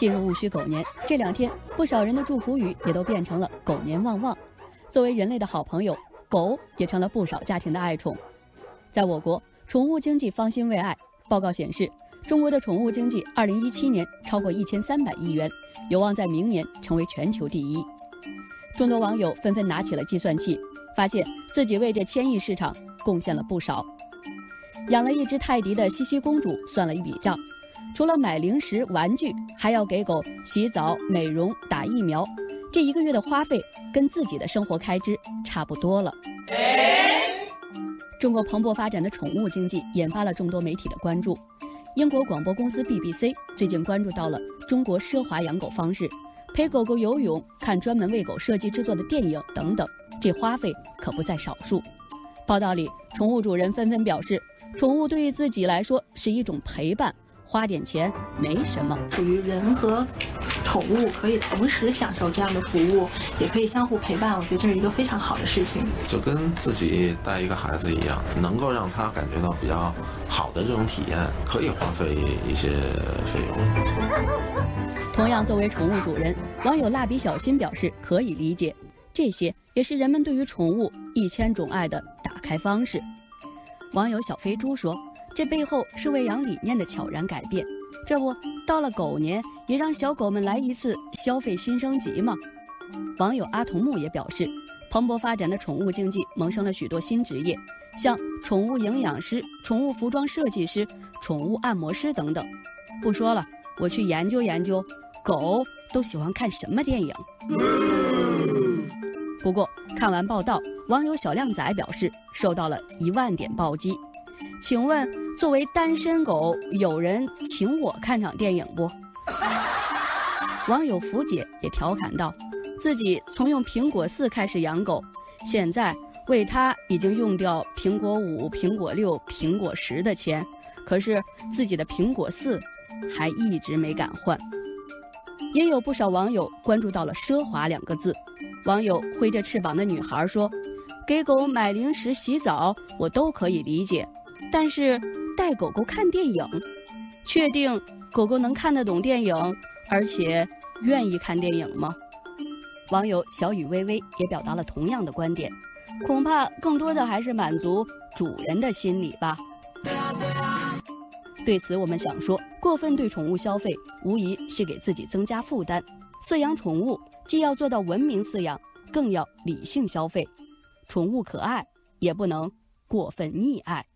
进入戊戌狗年，这两天不少人的祝福语也都变成了“狗年旺旺”。作为人类的好朋友，狗也成了不少家庭的爱宠。在我国，宠物经济方兴未艾。报告显示，中国的宠物经济2017年超过1300亿元，有望在明年成为全球第一。众多网友纷纷拿起了计算器，发现自己为这千亿市场贡献了不少。养了一只泰迪的西西公主算了一笔账。除了买零食、玩具，还要给狗洗澡、美容、打疫苗，这一个月的花费跟自己的生活开支差不多了。中国蓬勃发展的宠物经济引发了众多媒体的关注。英国广播公司 BBC 最近关注到了中国奢华养狗方式，陪狗狗游泳、看专门为狗设计制作的电影等等，这花费可不在少数。报道里，宠物主人纷纷表示，宠物对于自己来说是一种陪伴。花点钱没什么，属于人和宠物可以同时享受这样的服务，也可以相互陪伴。我觉得这是一个非常好的事情，就跟自己带一个孩子一样，能够让他感觉到比较好的这种体验，可以花费一些费用。同样，作为宠物主人，网友蜡笔小新表示可以理解，这些也是人们对于宠物一千种爱的打开方式。网友小飞猪说。这背后是喂养理念的悄然改变，这不到了狗年，也让小狗们来一次消费新升级吗？网友阿童木也表示，蓬勃发展的宠物经济萌生了许多新职业，像宠物营养师、宠物服装设计师、宠物按摩师等等。不说了，我去研究研究，狗都喜欢看什么电影。不过看完报道，网友小靓仔表示受到了一万点暴击。请问，作为单身狗，有人请我看场电影不？网友福姐也调侃道：“自己从用苹果四开始养狗，现在为它已经用掉苹果五、苹果六、苹果十的钱，可是自己的苹果四还一直没敢换。”也有不少网友关注到了“奢华”两个字。网友挥着翅膀的女孩说：“给狗买零食、洗澡，我都可以理解。”但是带狗狗看电影，确定狗狗能看得懂电影，而且愿意看电影吗？网友小雨微微也表达了同样的观点，恐怕更多的还是满足主人的心理吧。对此，我们想说，过分对宠物消费，无疑是给自己增加负担。饲养宠物既要做到文明饲养，更要理性消费。宠物可爱，也不能过分溺爱。